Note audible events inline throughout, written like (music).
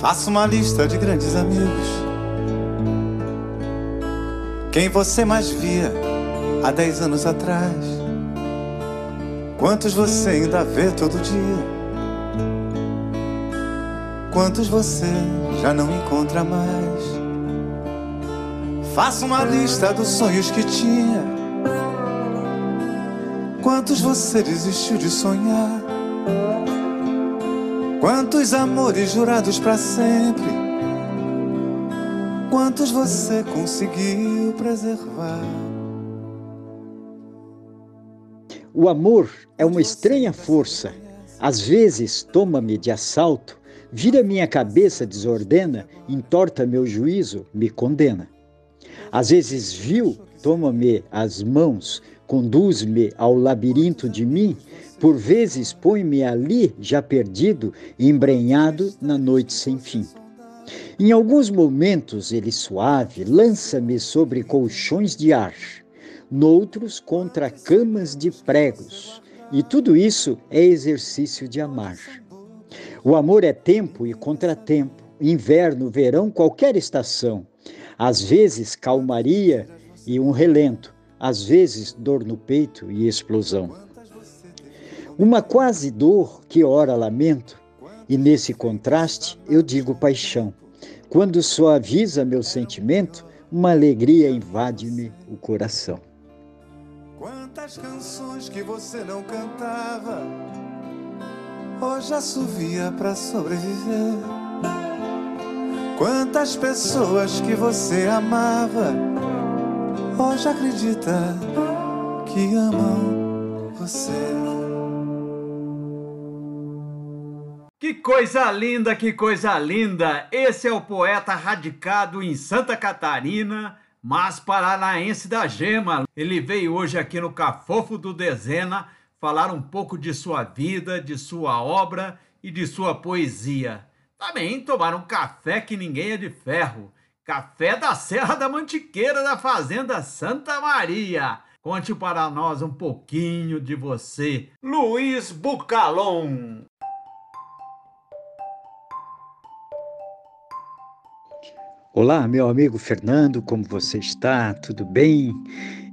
Faça uma lista de grandes amigos. Quem você mais via há dez anos atrás? Quantos você ainda vê todo dia? Quantos você já não encontra mais? Faça uma lista dos sonhos que tinha. Quantos você desistiu de sonhar? Quantos amores jurados para sempre? Quantos você conseguiu preservar? O amor é uma estranha força. Às vezes toma-me de assalto, vira minha cabeça, desordena, entorta meu juízo, me condena. Às vezes viu, toma-me as mãos, conduz-me ao labirinto de mim, por vezes põe-me ali, já perdido, embrenhado na noite sem fim. Em alguns momentos ele suave lança-me sobre colchões de ar, noutros contra camas de pregos, e tudo isso é exercício de amar. O amor é tempo e contratempo, inverno, verão, qualquer estação. Às vezes calmaria e um relento, às vezes dor no peito e explosão. Uma quase dor que ora lamento, e nesse contraste eu digo paixão. Quando suaviza meu sentimento, uma alegria invade-me o coração. Quantas canções que você não cantava, hoje assovia para sobreviver. Quantas pessoas que você amava, hoje acredita que amam você. Que coisa linda, que coisa linda! Esse é o poeta radicado em Santa Catarina, mas paranaense da gema. Ele veio hoje aqui no Cafofo do Dezena falar um pouco de sua vida, de sua obra e de sua poesia. Também tomar um café que ninguém é de ferro. Café da Serra da Mantiqueira da Fazenda Santa Maria. Conte para nós um pouquinho de você, Luiz Bucalon. Olá, meu amigo Fernando, como você está? Tudo bem?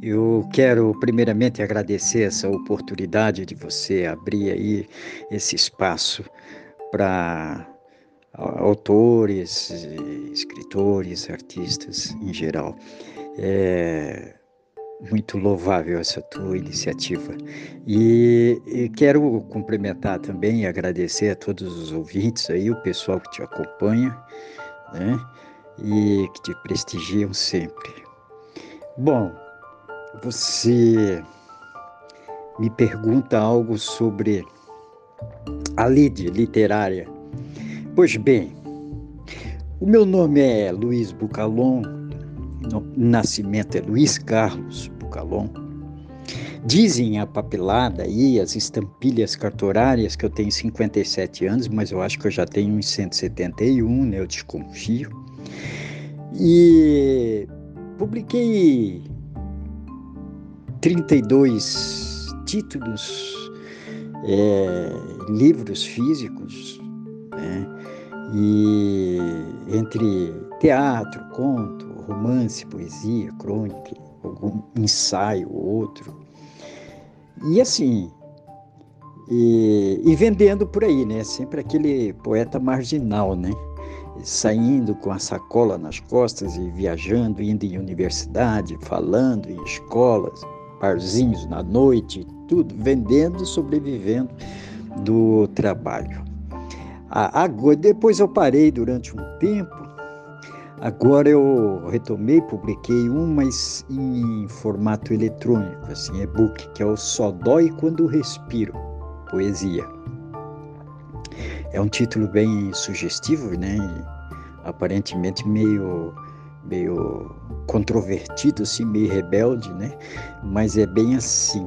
Eu quero primeiramente agradecer essa oportunidade de você abrir aí esse espaço para autores, escritores, artistas em geral. É muito louvável essa tua iniciativa. E, e quero cumprimentar também e agradecer a todos os ouvintes aí, o pessoal que te acompanha, né? e que te prestigiam sempre. Bom, você me pergunta algo sobre a lide literária. Pois bem, o meu nome é Luiz Bucalon, nascimento é Luiz Carlos Bucalon. Dizem a papelada aí, as estampilhas cartorárias, que eu tenho 57 anos, mas eu acho que eu já tenho uns 171, né? Eu desconfio. E publiquei 32 títulos, é, livros físicos, né? E entre teatro, conto, romance, poesia, crônica, algum ensaio ou outro. E assim, e, e vendendo por aí, né? Sempre aquele poeta marginal, né? saindo com a sacola nas costas e viajando, indo em universidade, falando em escolas, barzinhos na noite, tudo, vendendo, sobrevivendo do trabalho. Agora, depois eu parei durante um tempo, agora eu retomei, publiquei um, mas em formato eletrônico, assim, e-book, que é o Só Dói Quando Respiro, poesia. É um título bem sugestivo, né? E aparentemente meio meio controvertido, assim, meio rebelde, né? Mas é bem assim.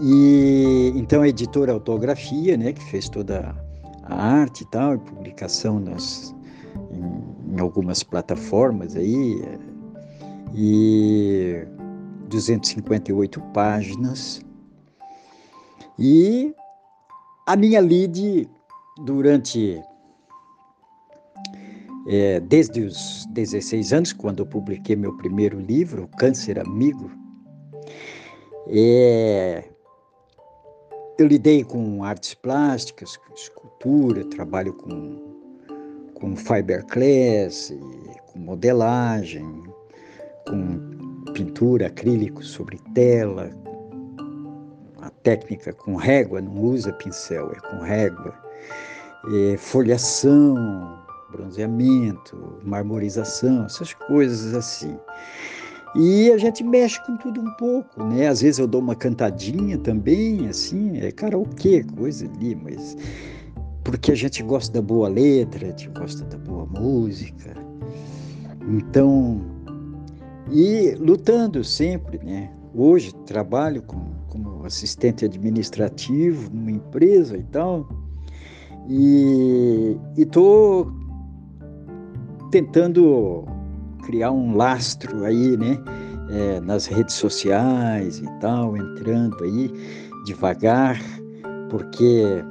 E então a editora Autografia, né, que fez toda a arte e tal, e publicação nas, em, em algumas plataformas aí, e 258 páginas. E a minha lide durante é, desde os 16 anos, quando eu publiquei meu primeiro livro, Câncer Amigo, é, eu lidei com artes plásticas, escultura, trabalho com, com fiberglass, com modelagem, com pintura acrílico sobre tela, a técnica com régua, não usa pincel, é com régua, é, folhação, bronzeamento, marmorização, essas coisas assim. E a gente mexe com tudo um pouco, né? Às vezes eu dou uma cantadinha também, assim, é karaokê, coisa ali, mas porque a gente gosta da boa letra, a gente gosta da boa música. Então, e lutando sempre, né? Hoje trabalho como, como assistente administrativo numa empresa e tal, e estou tentando criar um lastro aí, né? É, nas redes sociais e tal, entrando aí devagar, porque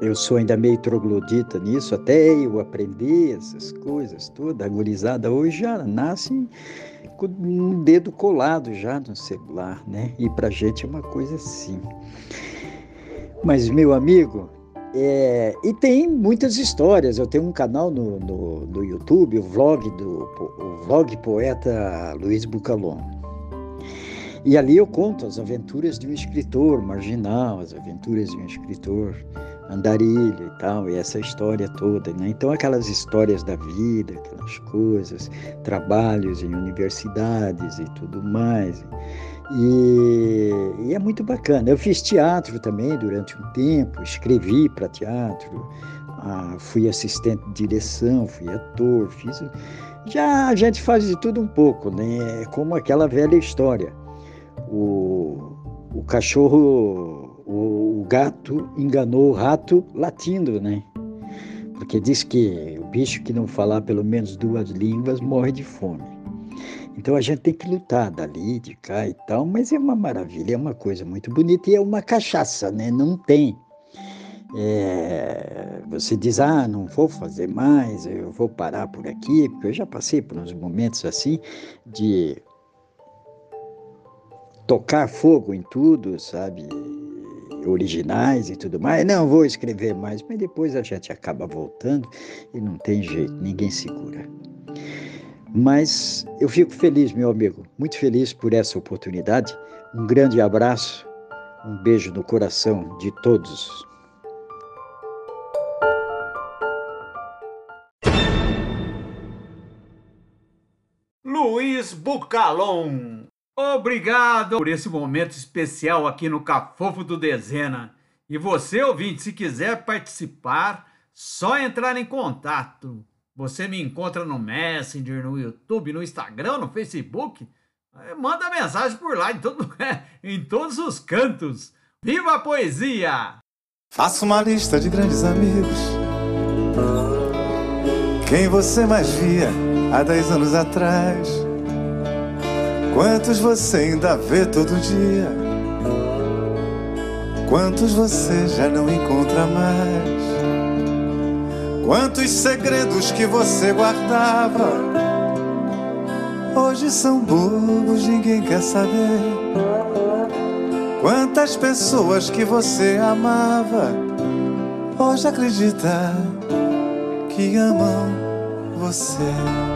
eu sou ainda meio troglodita nisso, até eu aprender essas coisas todas. A gurizada hoje já nasce com um dedo colado já no celular, né? E pra gente é uma coisa assim. Mas, meu amigo, é, e tem muitas histórias. Eu tenho um canal no, no, no YouTube, o vlog do o vlog poeta Luiz Bucalon. E ali eu conto as aventuras de um escritor marginal, as aventuras de um escritor andarilho e tal, e essa história toda. Né? Então, aquelas histórias da vida, aquelas coisas, trabalhos em universidades e tudo mais. E, e, é muito bacana. Eu fiz teatro também durante um tempo, escrevi para teatro, ah, fui assistente de direção, fui ator, fiz. Já a gente faz de tudo um pouco, né? É como aquela velha história. O, o cachorro, o, o gato enganou o rato latindo, né? Porque diz que o bicho que não falar pelo menos duas línguas morre de fome. Então a gente tem que lutar dali, de cá e tal, mas é uma maravilha, é uma coisa muito bonita e é uma cachaça, né? Não tem. É, você diz, ah, não vou fazer mais, eu vou parar por aqui, porque eu já passei por uns momentos assim de tocar fogo em tudo, sabe? Originais e tudo mais. Não vou escrever mais, mas depois a gente acaba voltando e não tem jeito, ninguém segura. Mas eu fico feliz, meu amigo, muito feliz por essa oportunidade. Um grande abraço, um beijo no coração de todos. Luiz Bucalon, obrigado por esse momento especial aqui no Cafofo do Dezena. E você, ouvinte, se quiser participar, só entrar em contato você me encontra no Messenger, no YouTube, no Instagram, no Facebook. Manda mensagem por lá em, todo, (laughs) em todos os cantos. Viva a poesia! Faça uma lista de grandes amigos. Quem você mais via há dez anos atrás? Quantos você ainda vê todo dia? Quantos você já não encontra mais? Quantos segredos que você guardava hoje são bobos, ninguém quer saber. Quantas pessoas que você amava hoje acredita que amam você.